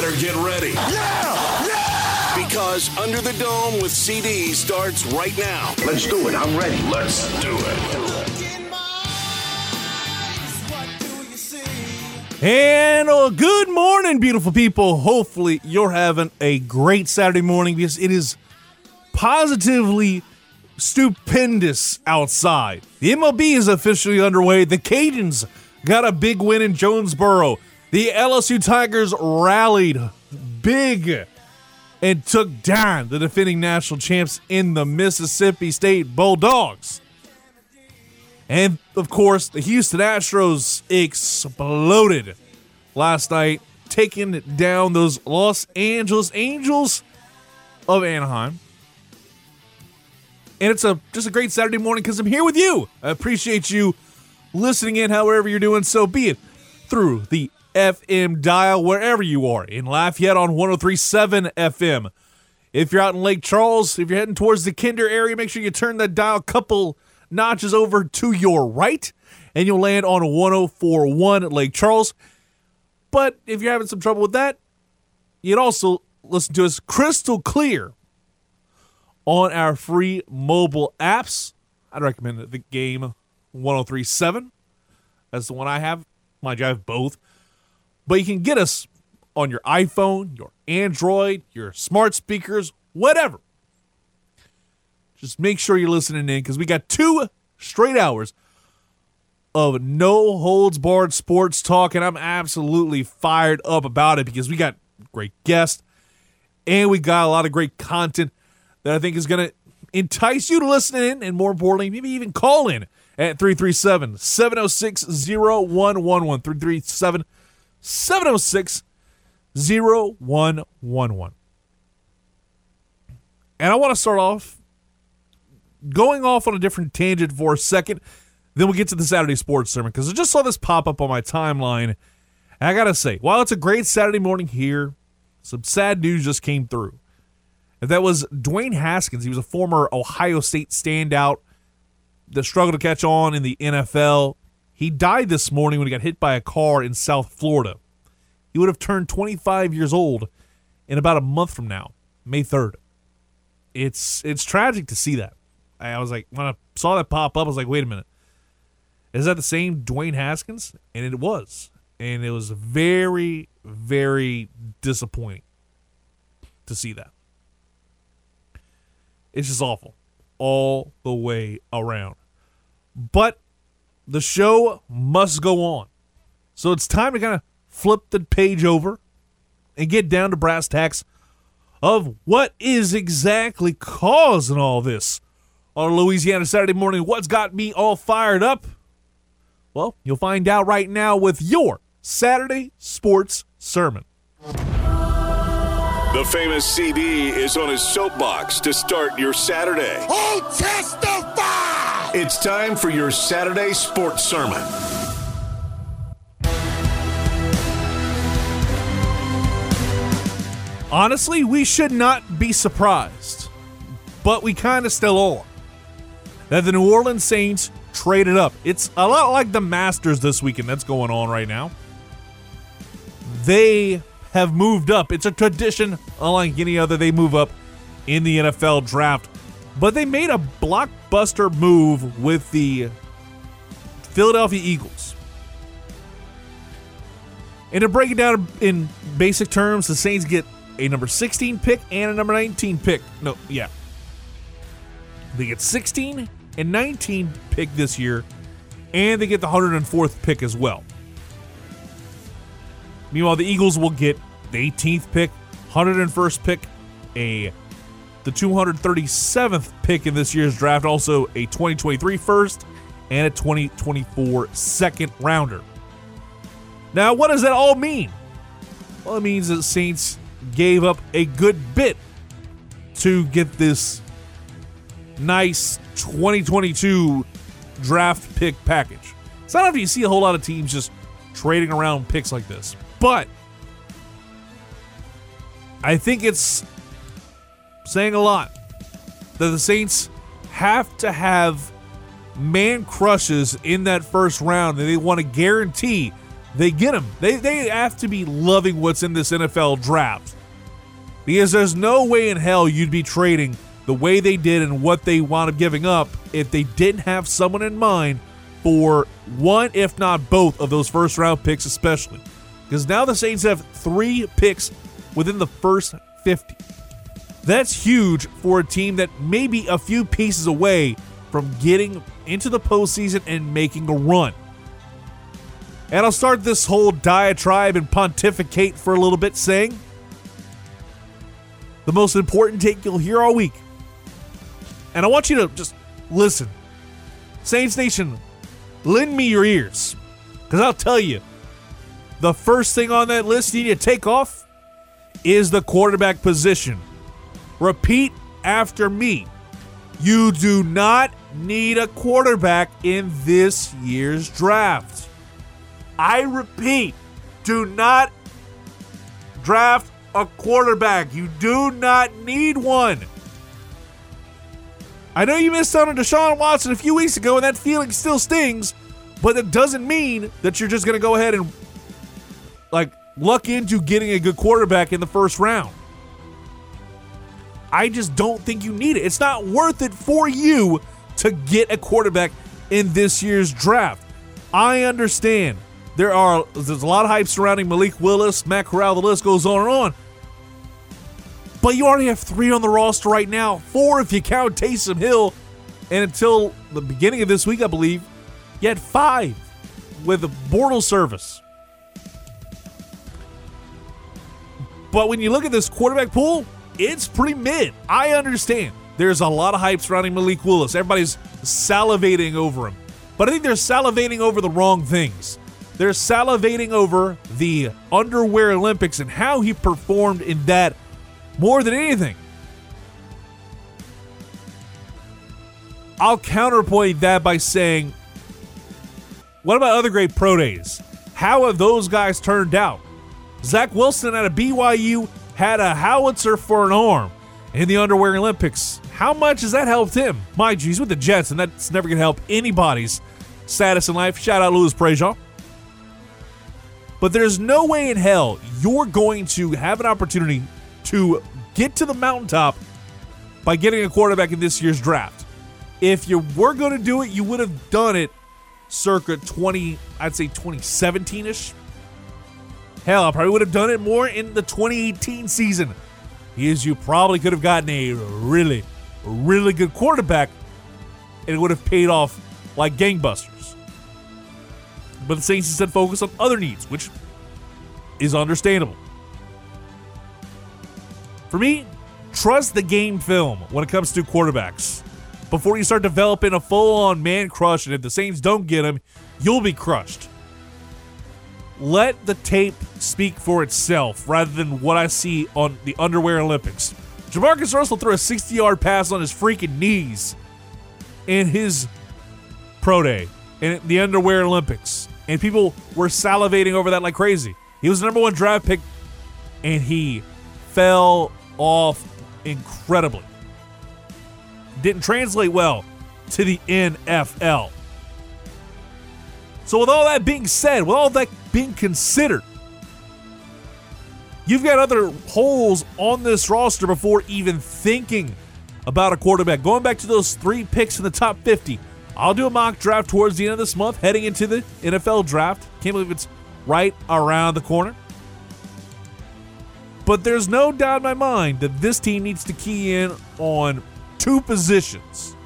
better get ready. Yeah! Yeah! Because Under the Dome with CD starts right now. Let's do it. I'm ready. Let's do it. And uh, good morning, beautiful people. Hopefully, you're having a great Saturday morning because it is positively stupendous outside. The MLB is officially underway. The Cajuns got a big win in Jonesboro. The LSU Tigers rallied big and took down the defending national champs in the Mississippi State Bulldogs. And of course, the Houston Astros exploded last night, taking down those Los Angeles Angels of Anaheim. And it's a just a great Saturday morning because I'm here with you. I appreciate you listening in, however you're doing. So be it through the FM dial wherever you are in Lafayette on 1037 FM. If you're out in Lake Charles, if you're heading towards the Kinder area, make sure you turn that dial a couple notches over to your right and you'll land on 1041 at Lake Charles. But if you're having some trouble with that, you'd also listen to us crystal clear on our free mobile apps. I'd recommend the game 1037. That's the one I have. Mind you, I have both. But you can get us on your iPhone, your Android, your smart speakers, whatever. Just make sure you're listening in because we got two straight hours of no holds barred sports talk, and I'm absolutely fired up about it because we got great guests and we got a lot of great content that I think is going to entice you to listen in, and more importantly, maybe even call in at 337 706 0111. 337 706 0111. And I want to start off going off on a different tangent for a second. Then we'll get to the Saturday sports sermon because I just saw this pop up on my timeline. And I got to say, while it's a great Saturday morning here, some sad news just came through. And that was Dwayne Haskins. He was a former Ohio State standout that struggled to catch on in the NFL. He died this morning when he got hit by a car in South Florida. He would have turned 25 years old in about a month from now, May 3rd. It's it's tragic to see that. I was like, when I saw that pop up, I was like, wait a minute. Is that the same Dwayne Haskins? And it was. And it was very, very disappointing to see that. It's just awful all the way around. But the show must go on. So it's time to kind of flip the page over and get down to brass tacks of what is exactly causing all this on Louisiana Saturday morning. What's got me all fired up? Well, you'll find out right now with your Saturday Sports Sermon. The famous CD is on his soapbox to start your Saturday. Oh, testify! It's time for your Saturday Sports Sermon. Honestly, we should not be surprised, but we kind of still are. That the New Orleans Saints traded up. It's a lot like the Masters this weekend that's going on right now. They have moved up. It's a tradition, unlike any other, they move up in the NFL draft. But they made a blockbuster move with the Philadelphia Eagles. And to break it down in basic terms, the Saints get a number 16 pick and a number 19 pick. No, yeah. They get 16 and 19 pick this year, and they get the 104th pick as well. Meanwhile, the Eagles will get the 18th pick, 101st pick, a the 237th pick in this year's draft, also a 2023 first and a 2024 second rounder. Now, what does that all mean? Well, it means that the Saints gave up a good bit to get this nice 2022 draft pick package. It's not often you see a whole lot of teams just trading around picks like this, but I think it's saying a lot that the Saints have to have man crushes in that first round and they want to guarantee they get them. They, they have to be loving what's in this NFL draft because there's no way in hell you'd be trading the way they did and what they wound up giving up if they didn't have someone in mind for one, if not both, of those first round picks, especially. Because now the Saints have three picks within the first 50. That's huge for a team that may be a few pieces away from getting into the postseason and making a run. And I'll start this whole diatribe and pontificate for a little bit saying the most important take you'll hear all week. And I want you to just listen. Saints Nation, lend me your ears. Because I'll tell you, the first thing on that list you need to take off is the quarterback position. Repeat after me. You do not need a quarterback in this year's draft. I repeat, do not draft a quarterback. You do not need one. I know you missed out on Deshaun Watson a few weeks ago, and that feeling still stings, but it doesn't mean that you're just going to go ahead and like luck into getting a good quarterback in the first round. I just don't think you need it. It's not worth it for you to get a quarterback in this year's draft. I understand there are there's a lot of hype surrounding Malik Willis, Matt Corral, the list goes on and on. But you already have three on the roster right now, four if you count Taysom Hill, and until the beginning of this week, I believe, you had five with the Bortles service. But when you look at this quarterback pool, it's pretty mid. I understand. There's a lot of hype surrounding Malik Willis. Everybody's salivating over him. But I think they're salivating over the wrong things. They're salivating over the underwear Olympics and how he performed in that more than anything. I'll counterpoint that by saying, what about other great pro days? How have those guys turned out? Zach Wilson at a BYU had a howitzer for an arm in the underwear Olympics. How much has that helped him? Mind you, with the Jets, and that's never going to help anybody's status in life. Shout out Louis Prejean. But there's no way in hell you're going to have an opportunity to get to the mountaintop by getting a quarterback in this year's draft. If you were going to do it, you would have done it circa 20, I'd say 2017 ish. Hell, I probably would have done it more in the 2018 season. He is you probably could have gotten a really, really good quarterback and it would have paid off like gangbusters. But the Saints instead focus on other needs, which is understandable. For me, trust the game film when it comes to quarterbacks. Before you start developing a full on man crush, and if the Saints don't get him, you'll be crushed. Let the tape speak for itself rather than what I see on the underwear Olympics. Jamarcus Russell threw a 60 yard pass on his freaking knees in his pro day in the underwear Olympics. And people were salivating over that like crazy. He was the number one draft pick and he fell off incredibly. Didn't translate well to the NFL. So, with all that being said, with all that being considered, you've got other holes on this roster before even thinking about a quarterback. Going back to those three picks in the top 50, I'll do a mock draft towards the end of this month, heading into the NFL draft. Can't believe it's right around the corner. But there's no doubt in my mind that this team needs to key in on two positions.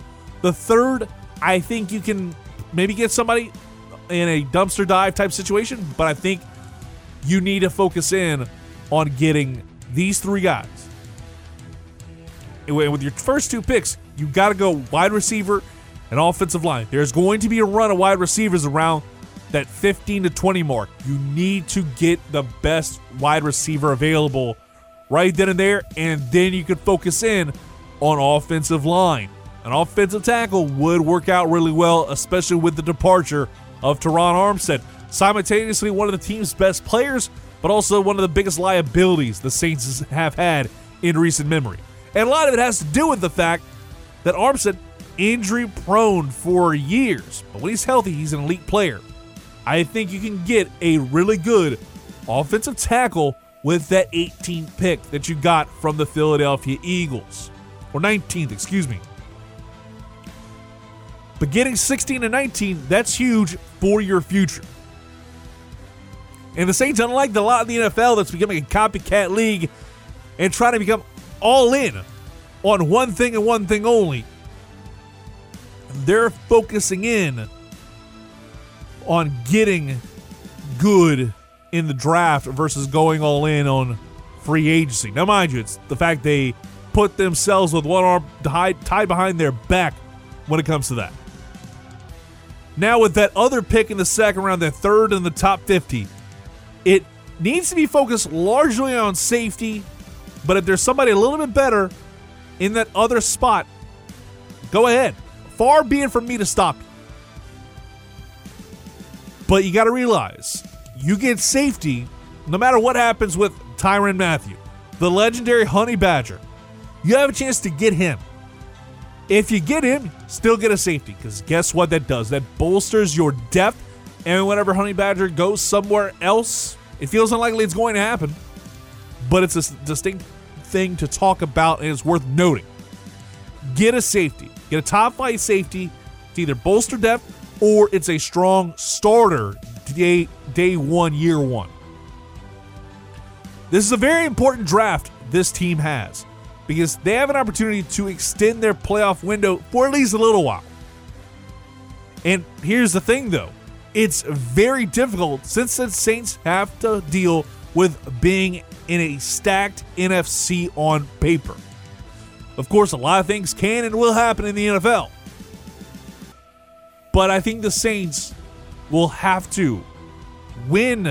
The third, I think you can maybe get somebody in a dumpster dive type situation, but I think you need to focus in on getting these three guys. And with your first two picks, you got to go wide receiver and offensive line. There's going to be a run of wide receivers around that 15 to 20 mark. You need to get the best wide receiver available right then and there, and then you can focus in on offensive line. An offensive tackle would work out really well, especially with the departure of Terron Armstead. Simultaneously, one of the team's best players, but also one of the biggest liabilities the Saints have had in recent memory. And a lot of it has to do with the fact that Armstead injury prone for years, but when he's healthy, he's an elite player. I think you can get a really good offensive tackle with that 18th pick that you got from the Philadelphia Eagles. Or 19th, excuse me. But getting 16 and 19, that's huge for your future. And the Saints, unlike the lot of the NFL that's becoming a copycat league and trying to become all in on one thing and one thing only, they're focusing in on getting good in the draft versus going all in on free agency. Now, mind you, it's the fact they put themselves with one arm tied behind their back when it comes to that. Now, with that other pick in the second round, the third in the top 50, it needs to be focused largely on safety. But if there's somebody a little bit better in that other spot, go ahead. Far be it from me to stop you. But you got to realize you get safety no matter what happens with Tyrann Mathieu, the legendary Honey Badger. You have a chance to get him. If you get him, still get a safety because guess what that does? That bolsters your depth. And whenever Honey Badger goes somewhere else, it feels unlikely it's going to happen. But it's a distinct thing to talk about and it's worth noting. Get a safety. Get a top five safety to either bolster depth or it's a strong starter day day one, year one. This is a very important draft this team has because they have an opportunity to extend their playoff window for at least a little while. And here's the thing though. It's very difficult since the Saints have to deal with being in a stacked NFC on paper. Of course, a lot of things can and will happen in the NFL. But I think the Saints will have to win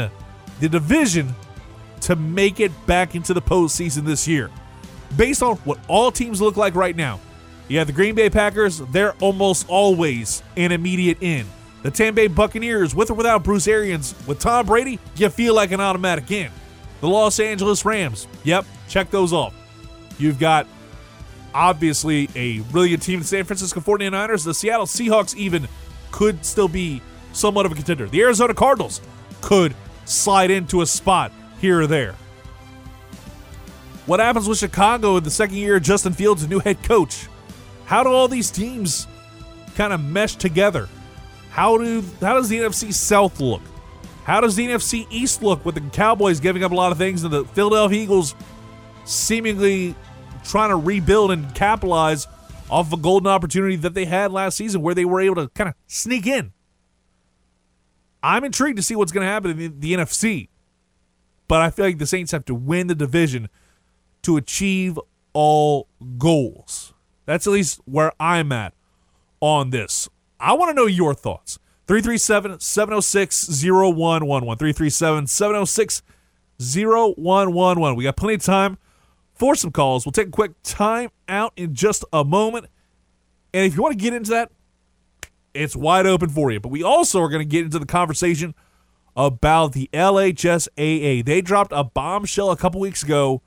the division to make it back into the postseason this year. Based on what all teams look like right now, have the Green Bay Packers, they're almost always an immediate in. The Tampa Bay Buccaneers, with or without Bruce Arians, with Tom Brady, you feel like an automatic in. The Los Angeles Rams, yep, check those off. You've got obviously a really good team, the San Francisco 49ers. The Seattle Seahawks even could still be somewhat of a contender. The Arizona Cardinals could slide into a spot here or there. What happens with Chicago in the second year of Justin Fields, new head coach? How do all these teams kind of mesh together? How do how does the NFC South look? How does the NFC East look with the Cowboys giving up a lot of things and the Philadelphia Eagles seemingly trying to rebuild and capitalize off a golden opportunity that they had last season where they were able to kind of sneak in? I'm intrigued to see what's going to happen in the, the NFC, but I feel like the Saints have to win the division to achieve all goals. That's at least where I'm at on this. I want to know your thoughts. 337 706 0111. 337 706 0111. We got plenty of time for some calls. We'll take a quick time out in just a moment. And if you want to get into that, it's wide open for you. But we also are going to get into the conversation about the LHSAA. They dropped a bombshell a couple weeks ago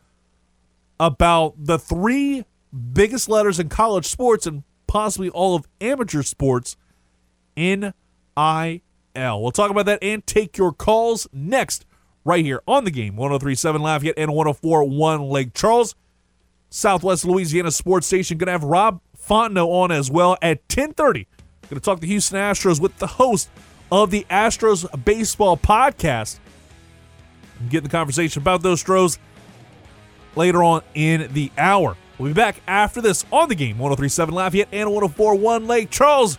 about the three biggest letters in college sports and possibly all of amateur sports NIL. We'll talk about that and take your calls next, right here on the game 1037 Lafayette and 1041 Lake Charles. Southwest Louisiana Sports Station. Going to have Rob Fontenot on as well at 1030. Going to talk to Houston Astros with the host of the Astros Baseball Podcast. Get the conversation about those Stros later on in the hour. We'll be back after this on the game 1037 Lafayette and 1041 Lake Charles.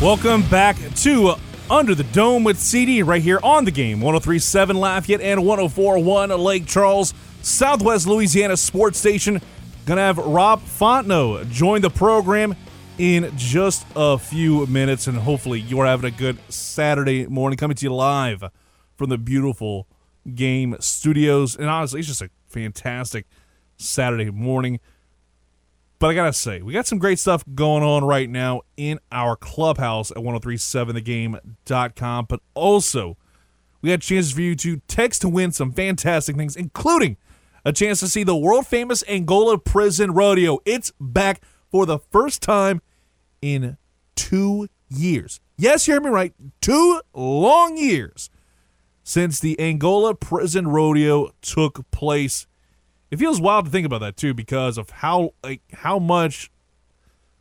Welcome back to Under the Dome with CD right here on the game. 1037 Lafayette and 1041 Lake Charles, Southwest Louisiana Sports Station. Gonna have Rob Fontenot join the program in just a few minutes, and hopefully you're having a good Saturday morning coming to you live from the beautiful game studios. And honestly, it's just a fantastic Saturday morning. But I gotta say, we got some great stuff going on right now in our clubhouse at 1037thegame.com. But also, we had chances for you to text to win some fantastic things, including a chance to see the world famous Angola Prison Rodeo. It's back for the first time in two years. Yes, you heard me right. Two long years since the Angola Prison Rodeo took place it feels wild to think about that too because of how like how much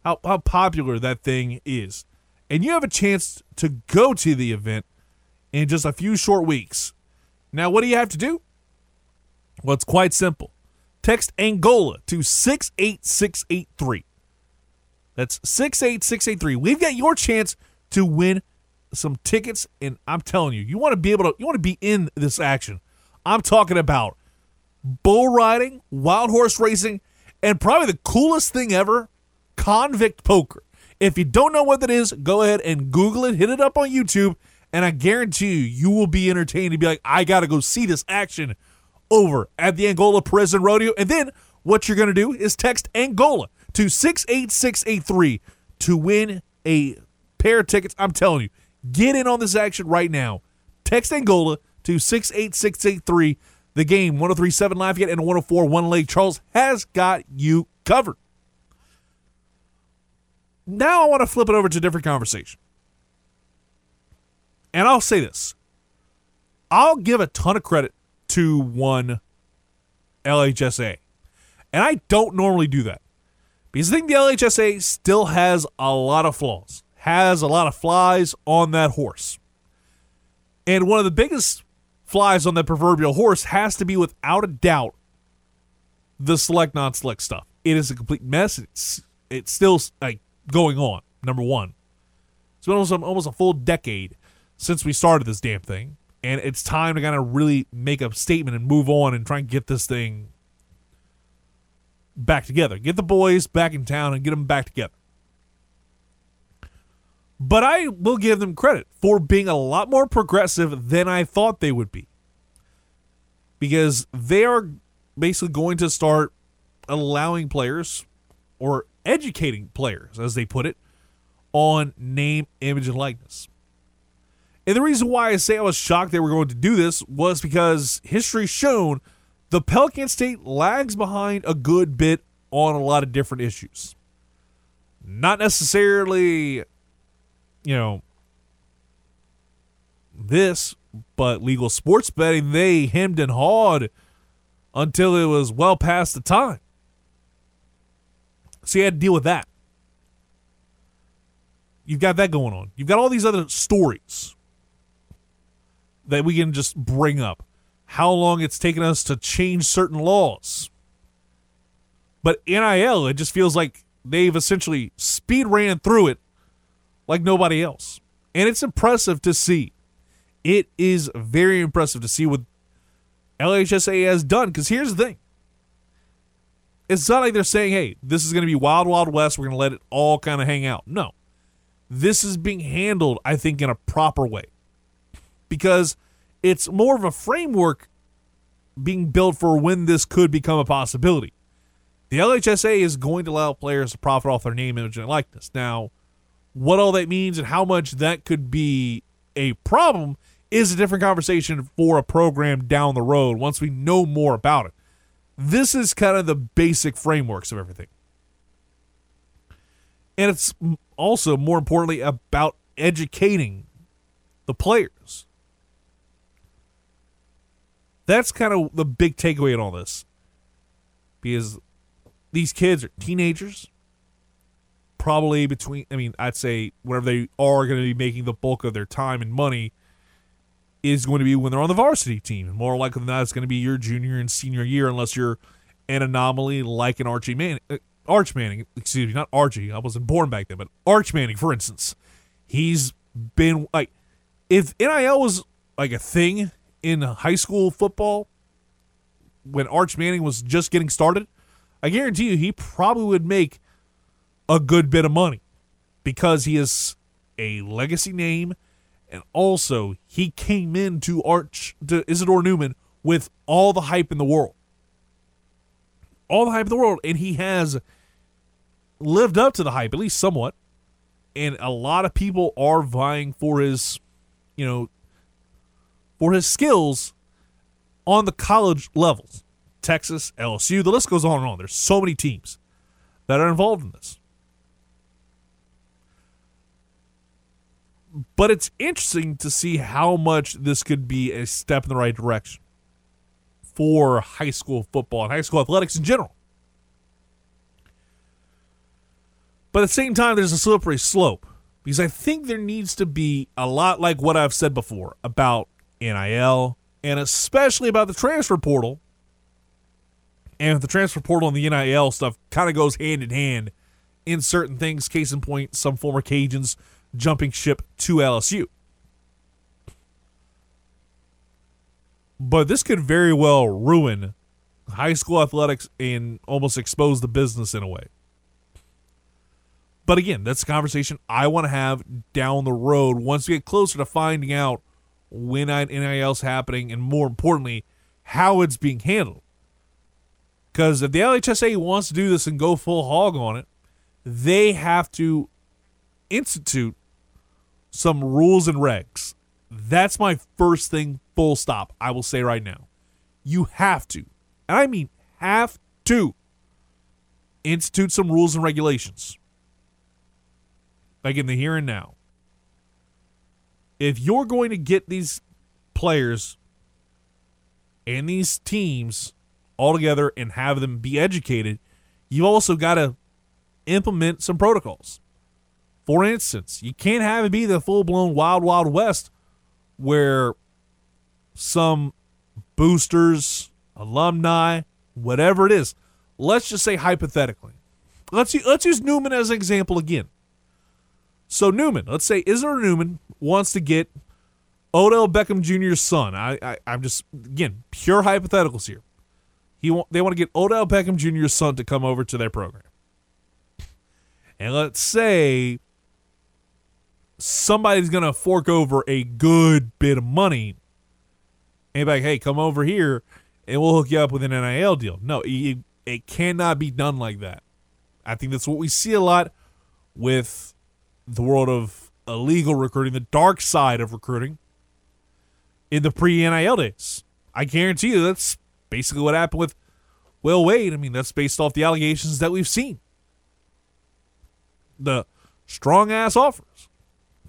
how, how popular that thing is. And you have a chance to go to the event in just a few short weeks. Now what do you have to do? Well it's quite simple. Text angola to 68683 that's 68683 we've got your chance to win some tickets and i'm telling you you want to be able to you want to be in this action. I'm talking about bull riding, wild horse racing, and probably the coolest thing ever, convict poker. If you don't know what that is, go ahead and Google it, hit it up on YouTube, and I guarantee you, you will be entertained to be like, I got to go see this action over at the Angola Prison Rodeo. And then what you're going to do is text Angola to 68683 to win a pair of tickets. I'm telling you, get in on this action right now. Text Angola to 68683 the game, 1037 Lafayette and 1041 Lake Charles, has got you covered. Now I want to flip it over to a different conversation. And I'll say this I'll give a ton of credit to one LHSA. And I don't normally do that because I think the LHSA still has a lot of flaws, has a lot of flies on that horse. And one of the biggest flies on the proverbial horse has to be without a doubt the select non select stuff. It is a complete mess. It's it's still like going on. Number one, it's been almost almost a full decade since we started this damn thing, and it's time to kind of really make a statement and move on and try and get this thing back together. Get the boys back in town and get them back together. But I will give them credit for being a lot more progressive than I thought they would be. Because they are basically going to start allowing players or educating players, as they put it, on name, image, and likeness. And the reason why I say I was shocked they were going to do this was because history's shown the Pelican State lags behind a good bit on a lot of different issues. Not necessarily you know, this, but legal sports betting, they hemmed and hawed until it was well past the time. So you had to deal with that. You've got that going on. You've got all these other stories that we can just bring up. How long it's taken us to change certain laws. But NIL, it just feels like they've essentially speed ran through it like nobody else. And it's impressive to see. It is very impressive to see what LHSA has done. Because here's the thing it's not like they're saying, hey, this is going to be Wild Wild West. We're going to let it all kind of hang out. No. This is being handled, I think, in a proper way. Because it's more of a framework being built for when this could become a possibility. The LHSA is going to allow players to profit off their name, image, and likeness. Now, what all that means and how much that could be a problem is a different conversation for a program down the road once we know more about it. This is kind of the basic frameworks of everything. And it's also, more importantly, about educating the players. That's kind of the big takeaway in all this. Because these kids are teenagers, probably between, I mean, I'd say whenever they are going to be making the bulk of their time and money is going to be when they're on the varsity team. More likely than not, it's going to be your junior and senior year, unless you're an anomaly like an Archie Manning. Uh, Arch Manning, excuse me, not Archie. I wasn't born back then, but Arch Manning, for instance. He's been like, if NIL was like a thing in high school football when Arch Manning was just getting started, I guarantee you he probably would make a good bit of money because he is a legacy name and also he came into Arch to Isidore Newman with all the hype in the world. All the hype in the world and he has lived up to the hype at least somewhat. And a lot of people are vying for his you know for his skills on the college levels. Texas, LSU, the list goes on and on. There's so many teams that are involved in this. But it's interesting to see how much this could be a step in the right direction for high school football and high school athletics in general. But at the same time, there's a slippery slope because I think there needs to be a lot like what I've said before about NIL and especially about the transfer portal. And the transfer portal and the NIL stuff kind of goes hand in hand in certain things. Case in point, some former Cajuns jumping ship to LSU. But this could very well ruin high school athletics and almost expose the business in a way. But again, that's a conversation I want to have down the road once we get closer to finding out when NIL's happening and more importantly, how it's being handled. Because if the LHSA wants to do this and go full hog on it, they have to institute some rules and regs. That's my first thing, full stop. I will say right now. You have to, and I mean have to, institute some rules and regulations. Like in the here and now. If you're going to get these players and these teams all together and have them be educated, you've also got to implement some protocols. For instance, you can't have it be the full blown wild, wild west where some boosters, alumni, whatever it is, let's just say hypothetically. Let's let's use Newman as an example again. So Newman, let's say Isidore Newman wants to get Odell Beckham Jr.'s son. I, I I'm just again pure hypotheticals here. He want, they want to get Odell Beckham Jr.'s son to come over to their program. And let's say somebody's going to fork over a good bit of money and be like, hey, come over here and we'll hook you up with an NIL deal. No, it, it cannot be done like that. I think that's what we see a lot with the world of illegal recruiting, the dark side of recruiting in the pre NIL days. I guarantee you that's basically what happened with Will Wade. I mean, that's based off the allegations that we've seen. The strong ass offers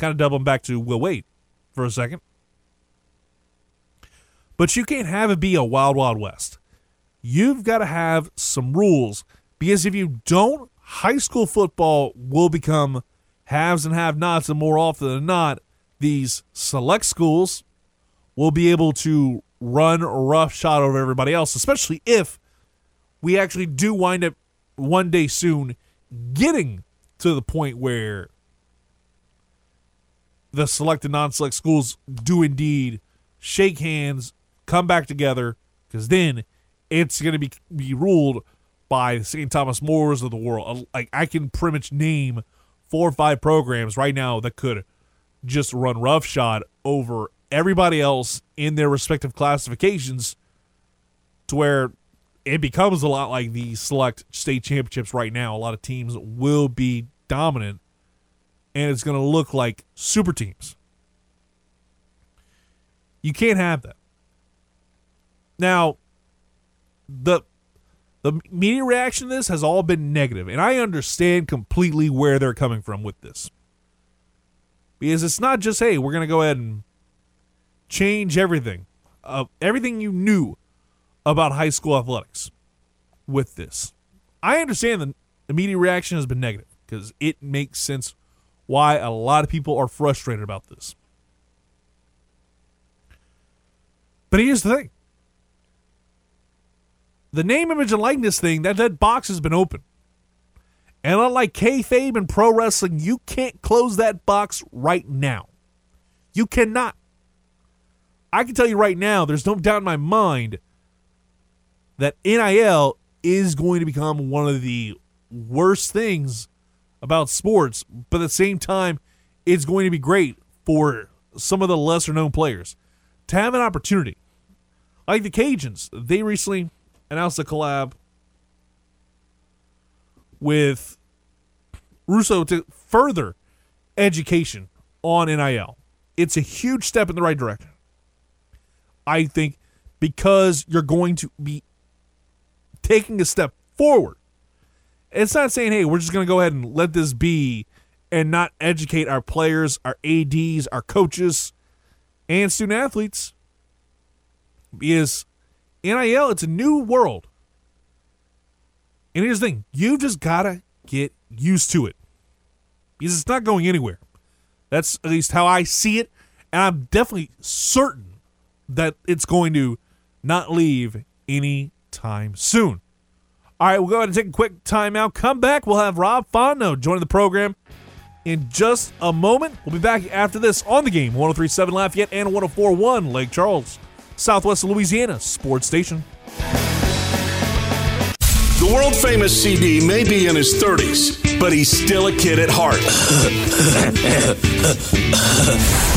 kind of doubling back to Will Wade for a second. But you can't have it be a wild, wild west. You've got to have some rules because if you don't, high school football will become haves and have nots, and more often than not, these select schools will be able to run rough shot over everybody else, especially if we actually do wind up one day soon getting to the point where the select and non-select schools do indeed shake hands, come back together, because then it's going to be be ruled by the St. Thomas Mores of the world. Uh, like I can pretty much name four or five programs right now that could just run roughshod over everybody else in their respective classifications, to where it becomes a lot like the select state championships right now. A lot of teams will be dominant and it's going to look like super teams. You can't have that. Now, the the media reaction to this has all been negative, and I understand completely where they're coming from with this. Because it's not just, hey, we're going to go ahead and change everything, uh, everything you knew about high school athletics with this. I understand the, the media reaction has been negative because it makes sense why a lot of people are frustrated about this. But here's the thing the name, image, and likeness thing, that, that box has been open. And unlike kayfabe and pro wrestling, you can't close that box right now. You cannot. I can tell you right now, there's no doubt in my mind that NIL is going to become one of the worst things about sports, but at the same time, it's going to be great for some of the lesser known players to have an opportunity. Like the Cajuns, they recently announced a collab with Russo to further education on NIL. It's a huge step in the right direction. I think because you're going to be taking a step forward. It's not saying, hey, we're just going to go ahead and let this be and not educate our players, our ADs, our coaches, and student athletes. Because NIL, it's a new world. And here's the thing you've just got to get used to it because it's not going anywhere. That's at least how I see it. And I'm definitely certain that it's going to not leave any time soon. All right, we'll go ahead and take a quick timeout. Come back. We'll have Rob Fontenot joining the program in just a moment. We'll be back after this on the game 1037 Lafayette and 1041 Lake Charles. Southwest Louisiana Sports Station. The world famous CD may be in his 30s, but he's still a kid at heart.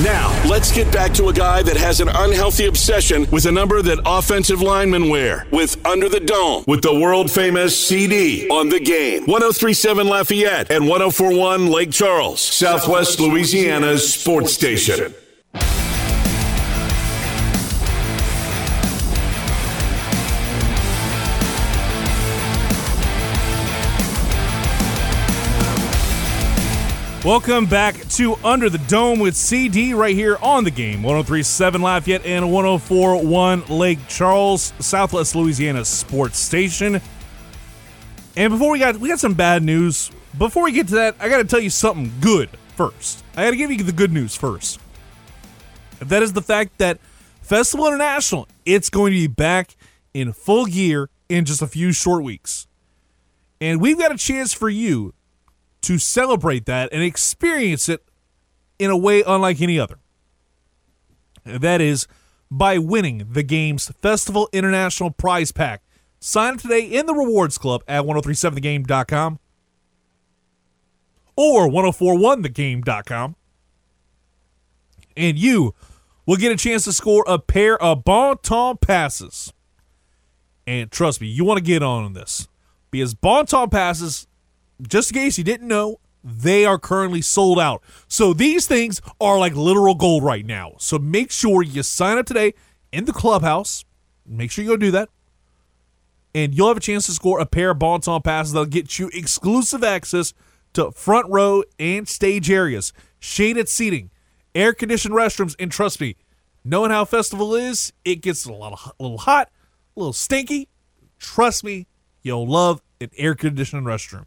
now, let's get back to a guy that has an unhealthy obsession with a number that offensive linemen wear with Under the Dome with the world famous CD on the game. 1037 Lafayette and 1041 Lake Charles, Southwest Louisiana's sports station. Welcome back to Under the Dome with CD right here on the game 1037 Lafayette and 1041 Lake Charles, Southwest Louisiana Sports Station. And before we got we got some bad news. Before we get to that, I got to tell you something good first. I got to give you the good news first. That is the fact that Festival International, it's going to be back in full gear in just a few short weeks. And we've got a chance for you to celebrate that and experience it in a way unlike any other. That is by winning the game's Festival International Prize Pack. Sign up today in the Rewards Club at 1037thegame.com or 1041thegame.com. And you will get a chance to score a pair of Bon Temps passes. And trust me, you want to get on this because Bon Temps passes just in case you didn't know, they are currently sold out. So these things are like literal gold right now. So make sure you sign up today in the clubhouse. Make sure you go do that. And you'll have a chance to score a pair of Bon Temps passes that'll get you exclusive access to front row and stage areas, shaded seating, air conditioned restrooms, and trust me, knowing how festival is, it gets a little, a little hot, a little stinky. Trust me, you'll love an air conditioned restroom.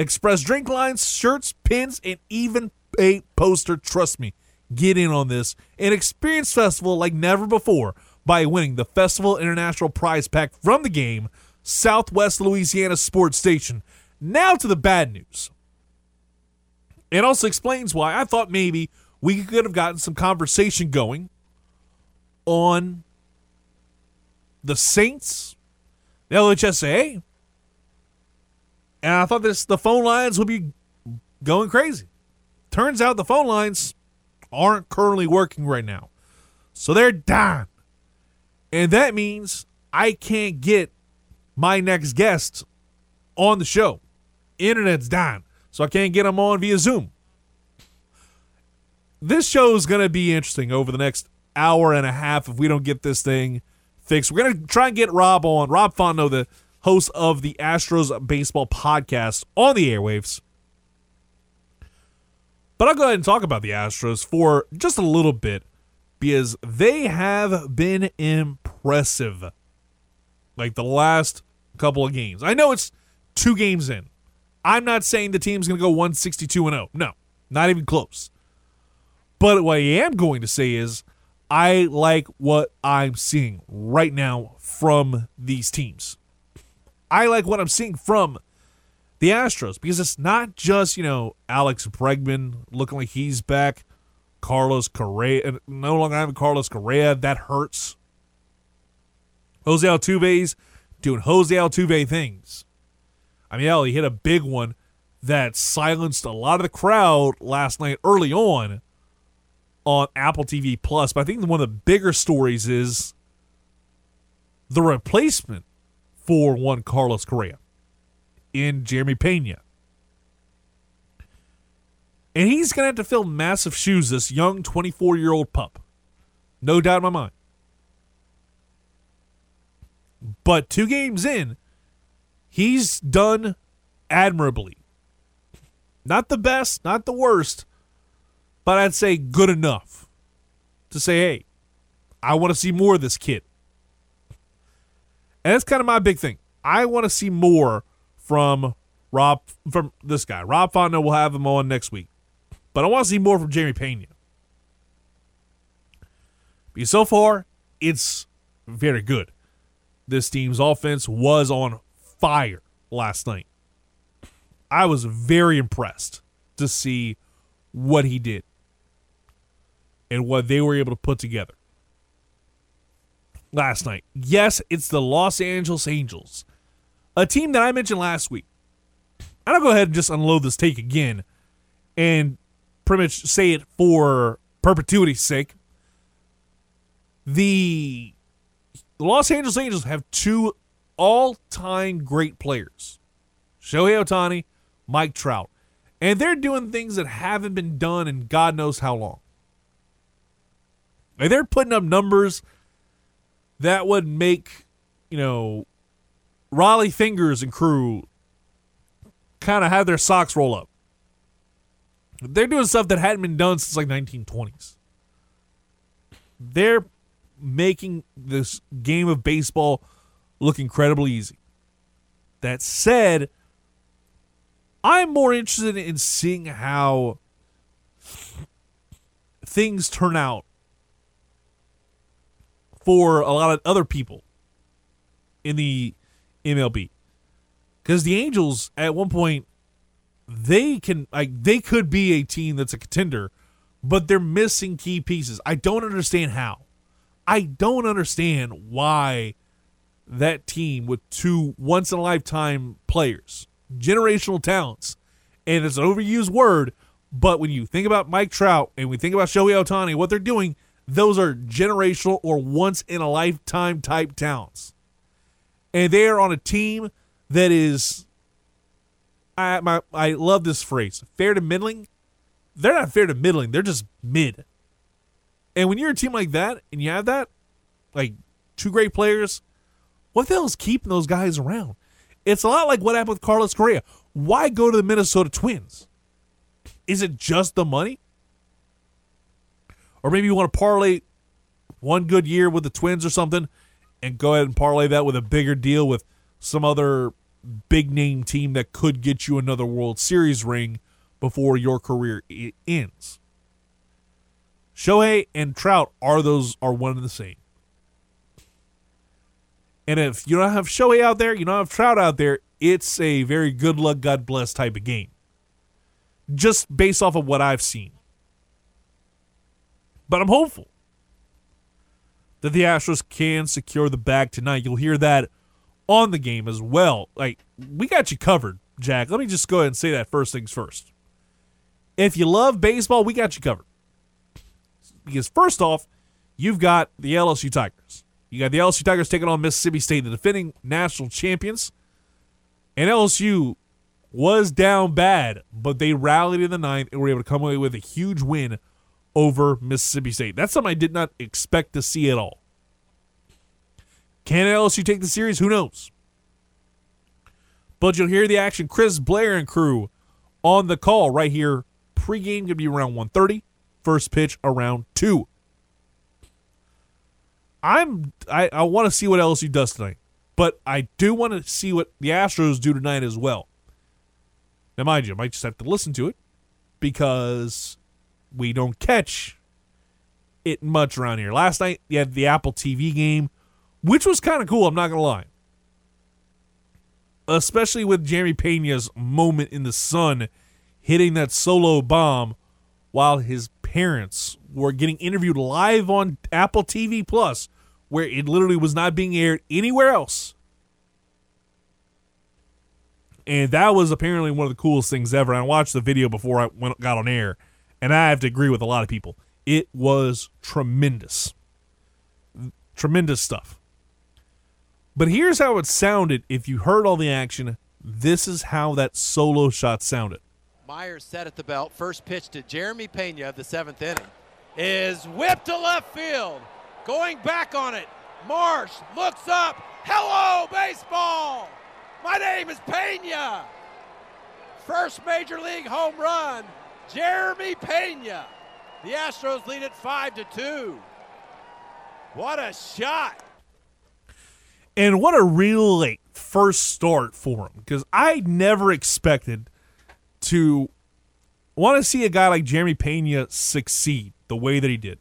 Express drink lines, shirts, pins, and even a poster. Trust me, get in on this and experience festival like never before by winning the Festival International Prize Pack from the game, Southwest Louisiana Sports Station. Now to the bad news. It also explains why I thought maybe we could have gotten some conversation going on the Saints, the LHSA, and I thought this the phone lines would be going crazy. Turns out the phone lines aren't currently working right now. So they're down. And that means I can't get my next guest on the show. Internet's down. So I can't get them on via Zoom. This show is going to be interesting over the next hour and a half if we don't get this thing fixed. We're gonna try and get Rob on. Rob Fontenot, the host of the Astros baseball podcast on the airwaves. But I'll go ahead and talk about the Astros for just a little bit because they have been impressive. Like the last couple of games. I know it's two games in. I'm not saying the team's going to go 162 and 0. No, not even close. But what I am going to say is I like what I'm seeing right now from these teams. I like what I'm seeing from the Astros because it's not just, you know, Alex Bregman looking like he's back, Carlos Correa, no longer having Carlos Correa. That hurts. Jose Altuve's doing Jose Altuve things. I mean, hell, he hit a big one that silenced a lot of the crowd last night early on on Apple TV Plus. But I think one of the bigger stories is the replacement for one Carlos Correa in Jeremy Pena. And he's going to have to fill massive shoes, this young 24 year old pup. No doubt in my mind. But two games in, he's done admirably. Not the best, not the worst, but I'd say good enough to say, hey, I want to see more of this kid. And that's kind of my big thing. I want to see more from Rob from this guy. Rob Fontenot will have him on next week. But I want to see more from Jeremy Pena. Because so far, it's very good. This team's offense was on fire last night. I was very impressed to see what he did and what they were able to put together last night. Yes, it's the Los Angeles Angels, a team that I mentioned last week. And I'll go ahead and just unload this take again and pretty much say it for perpetuity's sake. The Los Angeles Angels have two all time great players Shohei Ohtani, Mike Trout. And they're doing things that haven't been done in God knows how long. They're putting up numbers that would make, you know, Rollie Fingers and crew kind of have their socks roll up. They're doing stuff that hadn't been done since like 1920s. They're making this game of baseball look incredibly easy. That said, I'm more interested in seeing how things turn out for a lot of other people in the MLB. Because the Angels, at one point, they can like they could be a team that's a contender, but they're missing key pieces. I don't understand how. I don't understand why that team with two once in a lifetime players, generational talents, and it's an overused word, but when you think about Mike Trout and we think about Shohei Ohtani, what they're doing, those are generational or once in a lifetime type talents. And they are on a team that is I my I love this phrase. Fair to middling. They're not fair to middling, they're just mid. And when you're a team like that and you have that, like two great players, what the hell is keeping those guys around? It's a lot like what happened with Carlos Correa. Why go to the Minnesota Twins? Is it just the money? Or maybe you want to parlay one good year with the Twins or something and go ahead and parlay that with a bigger deal with some other big name team that could get you another World Series ring before your career ends. Shohei and Trout are those are one and the same. And if you don't have Shohei out there, you don't have Trout out there, it's a very good luck, God bless type of game. Just based off of what I've seen. But I'm hopeful that the Astros can secure the bag tonight. You'll hear that on the game as well. Like, we got you covered, Jack. Let me just go ahead and say that first things first. If you love baseball, we got you covered. Because, first off, you've got the LSU Tigers. You got the LSU Tigers taking on Mississippi State, the defending national champions. And LSU was down bad, but they rallied in the ninth and were able to come away with a huge win over Mississippi State. That's something I did not expect to see at all. Can LSU take the series? Who knows? But you'll hear the action. Chris Blair and crew on the call right here. Pregame gonna be around 1.30. First pitch around two. I'm I, I want to see what LSU does tonight, but I do want to see what the Astros do tonight as well. Now, mind you, I might just have to listen to it because we don't catch it much around here. Last night, you had the Apple TV game, which was kind of cool. I'm not gonna lie, especially with Jeremy Pena's moment in the sun, hitting that solo bomb while his parents were getting interviewed live on Apple TV Plus, where it literally was not being aired anywhere else. And that was apparently one of the coolest things ever. I watched the video before I went, got on air, and I have to agree with a lot of people. It was tremendous. Tremendous stuff. But here's how it sounded if you heard all the action. This is how that solo shot sounded. Myers set at the belt. First pitch to Jeremy Pena of the seventh inning is whipped to left field. Going back on it. Marsh looks up. Hello, baseball. My name is Pena. First major league home run. Jeremy Pena. The Astros lead it five to two. What a shot. And what a real first start for him because I never expected to want to see a guy like Jeremy Pena succeed the way that he did.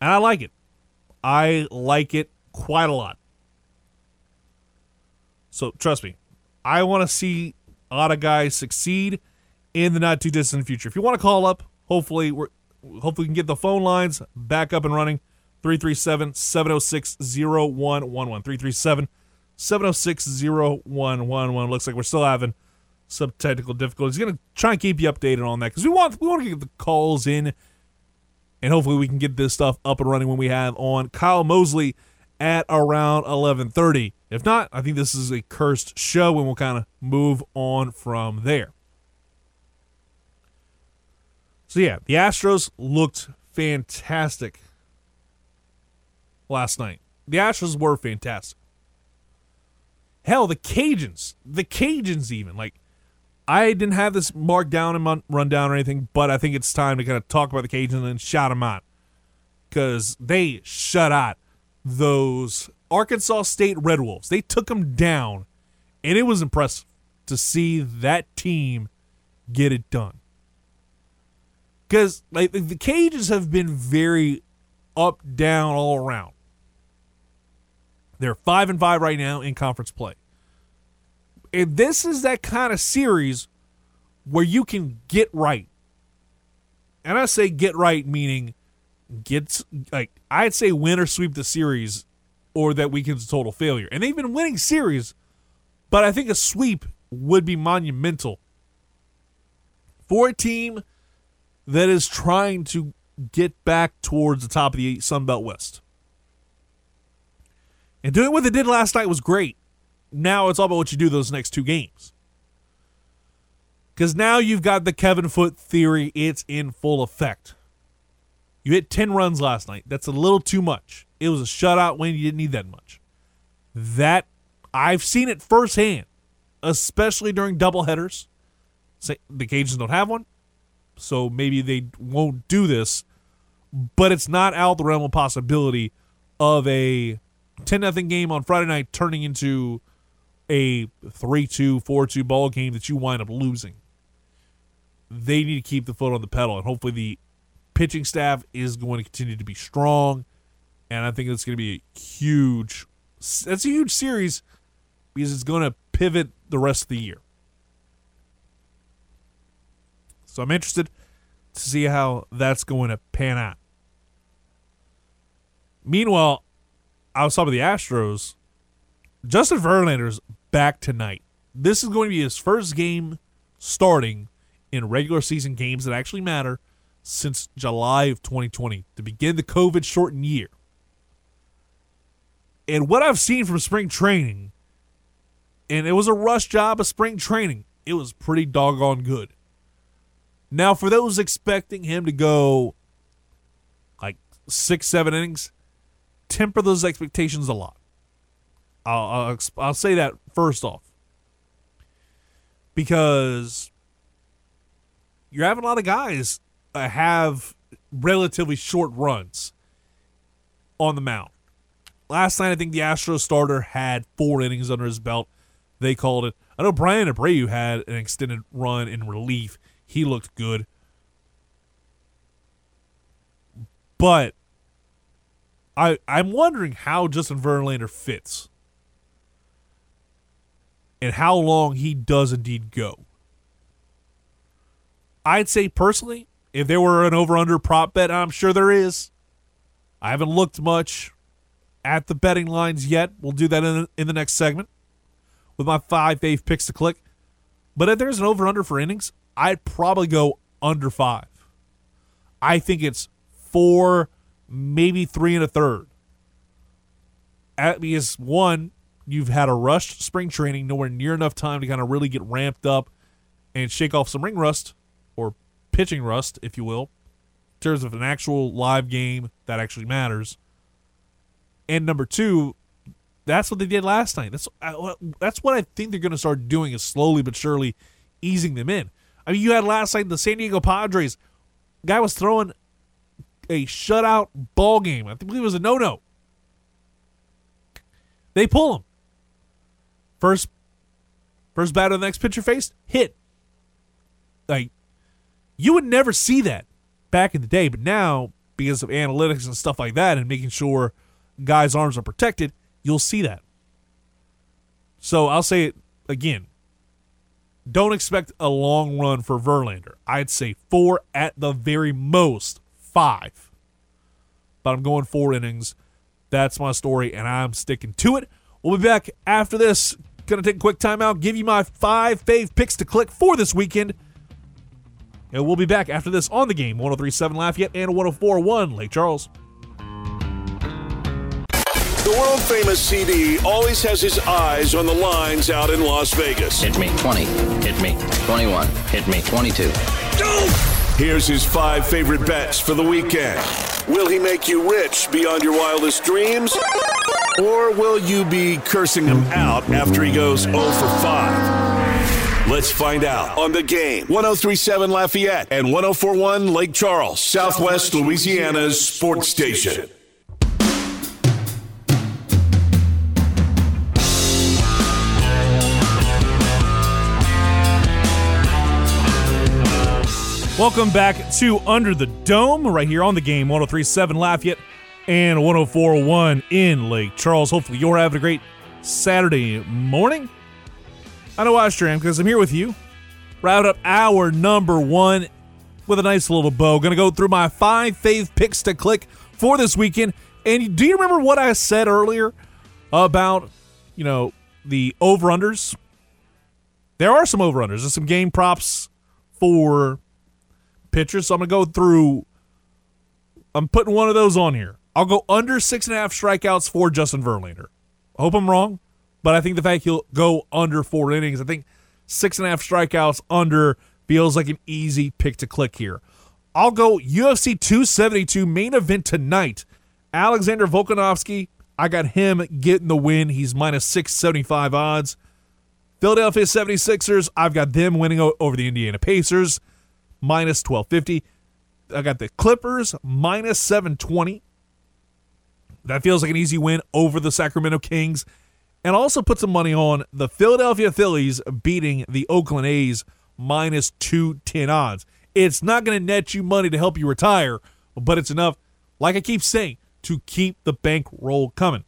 And I like it. I like it quite a lot. So trust me, I want to see a lot of guys succeed in the not too distant future. If you want to call up, hopefully we're hopefully we can get the phone lines back up and running. 337-706-0111. 337-706-0111. Looks like we're still having some technical difficulties. Going to try and keep you updated on that because we want we want to get the calls in, and hopefully we can get this stuff up and running when we have on Kyle Mosley at around eleven thirty. If not, I think this is a cursed show, and we'll kind of move on from there. So yeah, the Astros looked fantastic last night. The Astros were fantastic. Hell, the Cajuns, the Cajuns even like I didn't have this marked down and rundown or anything, but I think it's time to kind of talk about the Cajuns and shout them out because they shut out those Arkansas State Red Wolves. They took them down, and it was impressive to see that team get it done. Because like the Cajuns have been very up, down, all around. They're five and five right now in conference play. And this is that kind of series where you can get right. And I say get right meaning get like I'd say win or sweep the series or that weekend's a total failure. And they've been winning series, but I think a sweep would be monumental for a team that is trying to get back towards the top of the Sun Belt West. And doing what they did last night was great. Now it's all about what you do those next two games. Because now you've got the Kevin Foot theory, it's in full effect. You hit 10 runs last night. That's a little too much. It was a shutout win. You didn't need that much. That, I've seen it firsthand, especially during doubleheaders. The Cajuns don't have one, so maybe they won't do this, but it's not out the realm of possibility of a 10 nothing game on Friday night turning into a 3 2, 4 2 ball game that you wind up losing. They need to keep the foot on the pedal, and hopefully the pitching staff is going to continue to be strong. And I think it's going to be a huge, that's a huge series because it's going to pivot the rest of the year. So I'm interested to see how that's going to pan out. Meanwhile, outside of the Astros, Justin Verlander's back tonight. This is going to be his first game starting in regular season games that actually matter since July of 2020 to begin the COVID shortened year. And what I've seen from spring training, and it was a rush job of spring training, it was pretty doggone good. Now, for those expecting him to go like six, seven innings, temper those expectations a lot. I'll, I'll, I'll say that first off. Because you're having a lot of guys have relatively short runs on the mound. Last night, I think the Astros starter had four innings under his belt. They called it. I know Bryan Abreu had an extended run in relief. He looked good. But I I'm wondering how Justin Verlander fits and how long he does indeed go. I'd say personally, if there were an over under prop bet, I'm sure there is. I haven't looked much at the betting lines yet. We'll do that in, in the next segment with my five fave picks to click. But if there's an over under for innings, I'd probably go under five. I think it's four, maybe three and a third. At because one, you've had a rushed spring training, nowhere near enough time to kind of really get ramped up and shake off some ring rust or pitching rust, if you will, in terms of an actual live game that actually matters. And number two, that's what they did last night. That's uh, that's what I think they're going to start doing is slowly but surely easing them in. I mean, you had last night the San Diego Padres. Guy was throwing a shutout ball game. I believe it was a no no. They pull him. First, first batter the next pitcher faced hit. Like you would never see that back in the day, but now because of analytics and stuff like that, and making sure guys' arms are protected, you'll see that. So I'll say it again. Don't expect a long run for Verlander. I'd say four at the very most, five. But I'm going four innings. That's my story, and I'm sticking to it. We'll be back after this. Gonna take a quick timeout, give you my five fave picks to click for this weekend. And we'll be back after this on the game 1037 Lafayette and 1041 Lake Charles. The world famous CD always has his eyes on the lines out in Las Vegas. Hit me 20. Hit me 21. Hit me 22. Here's his five favorite bets for the weekend. Will he make you rich beyond your wildest dreams? Or will you be cursing him out after he goes 0 for 5? Let's find out on the game. 1037 Lafayette and 1041 Lake Charles, Southwest Louisiana's sports station. Welcome back to Under the Dome, right here on the game 1037 Lafayette and 1041 in Lake Charles. Hopefully, you're having a great Saturday morning. I know I sure because I'm here with you. Route up our number one with a nice little bow. Gonna go through my five fave picks to click for this weekend. And do you remember what I said earlier about, you know, the over unders? There are some over unders and some game props for pitchers. So I'm going to go through. I'm putting one of those on here. I'll go under six and a half strikeouts for Justin Verlander. I hope I'm wrong, but I think the fact he'll go under four innings, I think six and a half strikeouts under feels like an easy pick to click here. I'll go UFC 272 main event tonight. Alexander Volkanovski, I got him getting the win. He's minus 675 odds. Philadelphia 76ers, I've got them winning over the Indiana Pacers minus 1250. I got the Clippers minus 720. That feels like an easy win over the Sacramento Kings. And also put some money on the Philadelphia Phillies beating the Oakland A's minus 210 odds. It's not going to net you money to help you retire, but it's enough, like I keep saying, to keep the bankroll coming.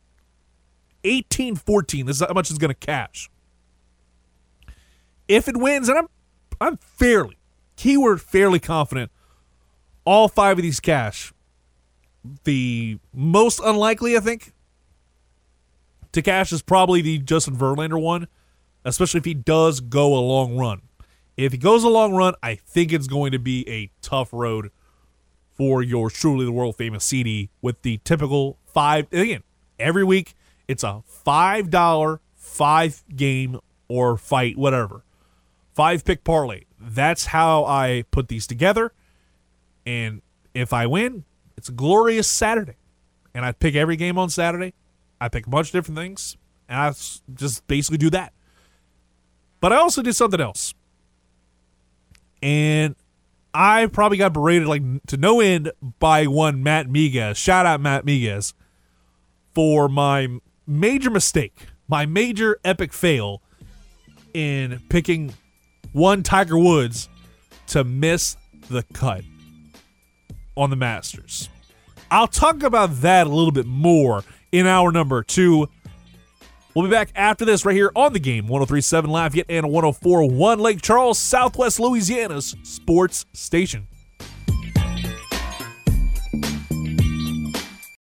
1814, this is how much it's going to cash. If it wins, and I'm I'm fairly, keyword fairly confident, all five of these cash. The most unlikely, I think, to cash is probably the Justin Verlander one, especially if he does go a long run. If he goes a long run, I think it's going to be a tough road for your truly the world famous CD with the typical five. Again, every week it's a five dollar five game or fight whatever five pick parlay. That's how I put these together. And if I win, it's a glorious Saturday. And I pick every game on Saturday. I pick a bunch of different things. And I just basically do that. But I also did something else. And I probably got berated like to no end by one Matt Miguez. Shout out Matt Miguez for my major mistake, my major epic fail in picking one Tiger Woods to miss the cut on the Masters. I'll talk about that a little bit more in hour number two. We'll be back after this right here on the game 1037 Lafayette and 1041 Lake Charles, Southwest Louisiana's sports station.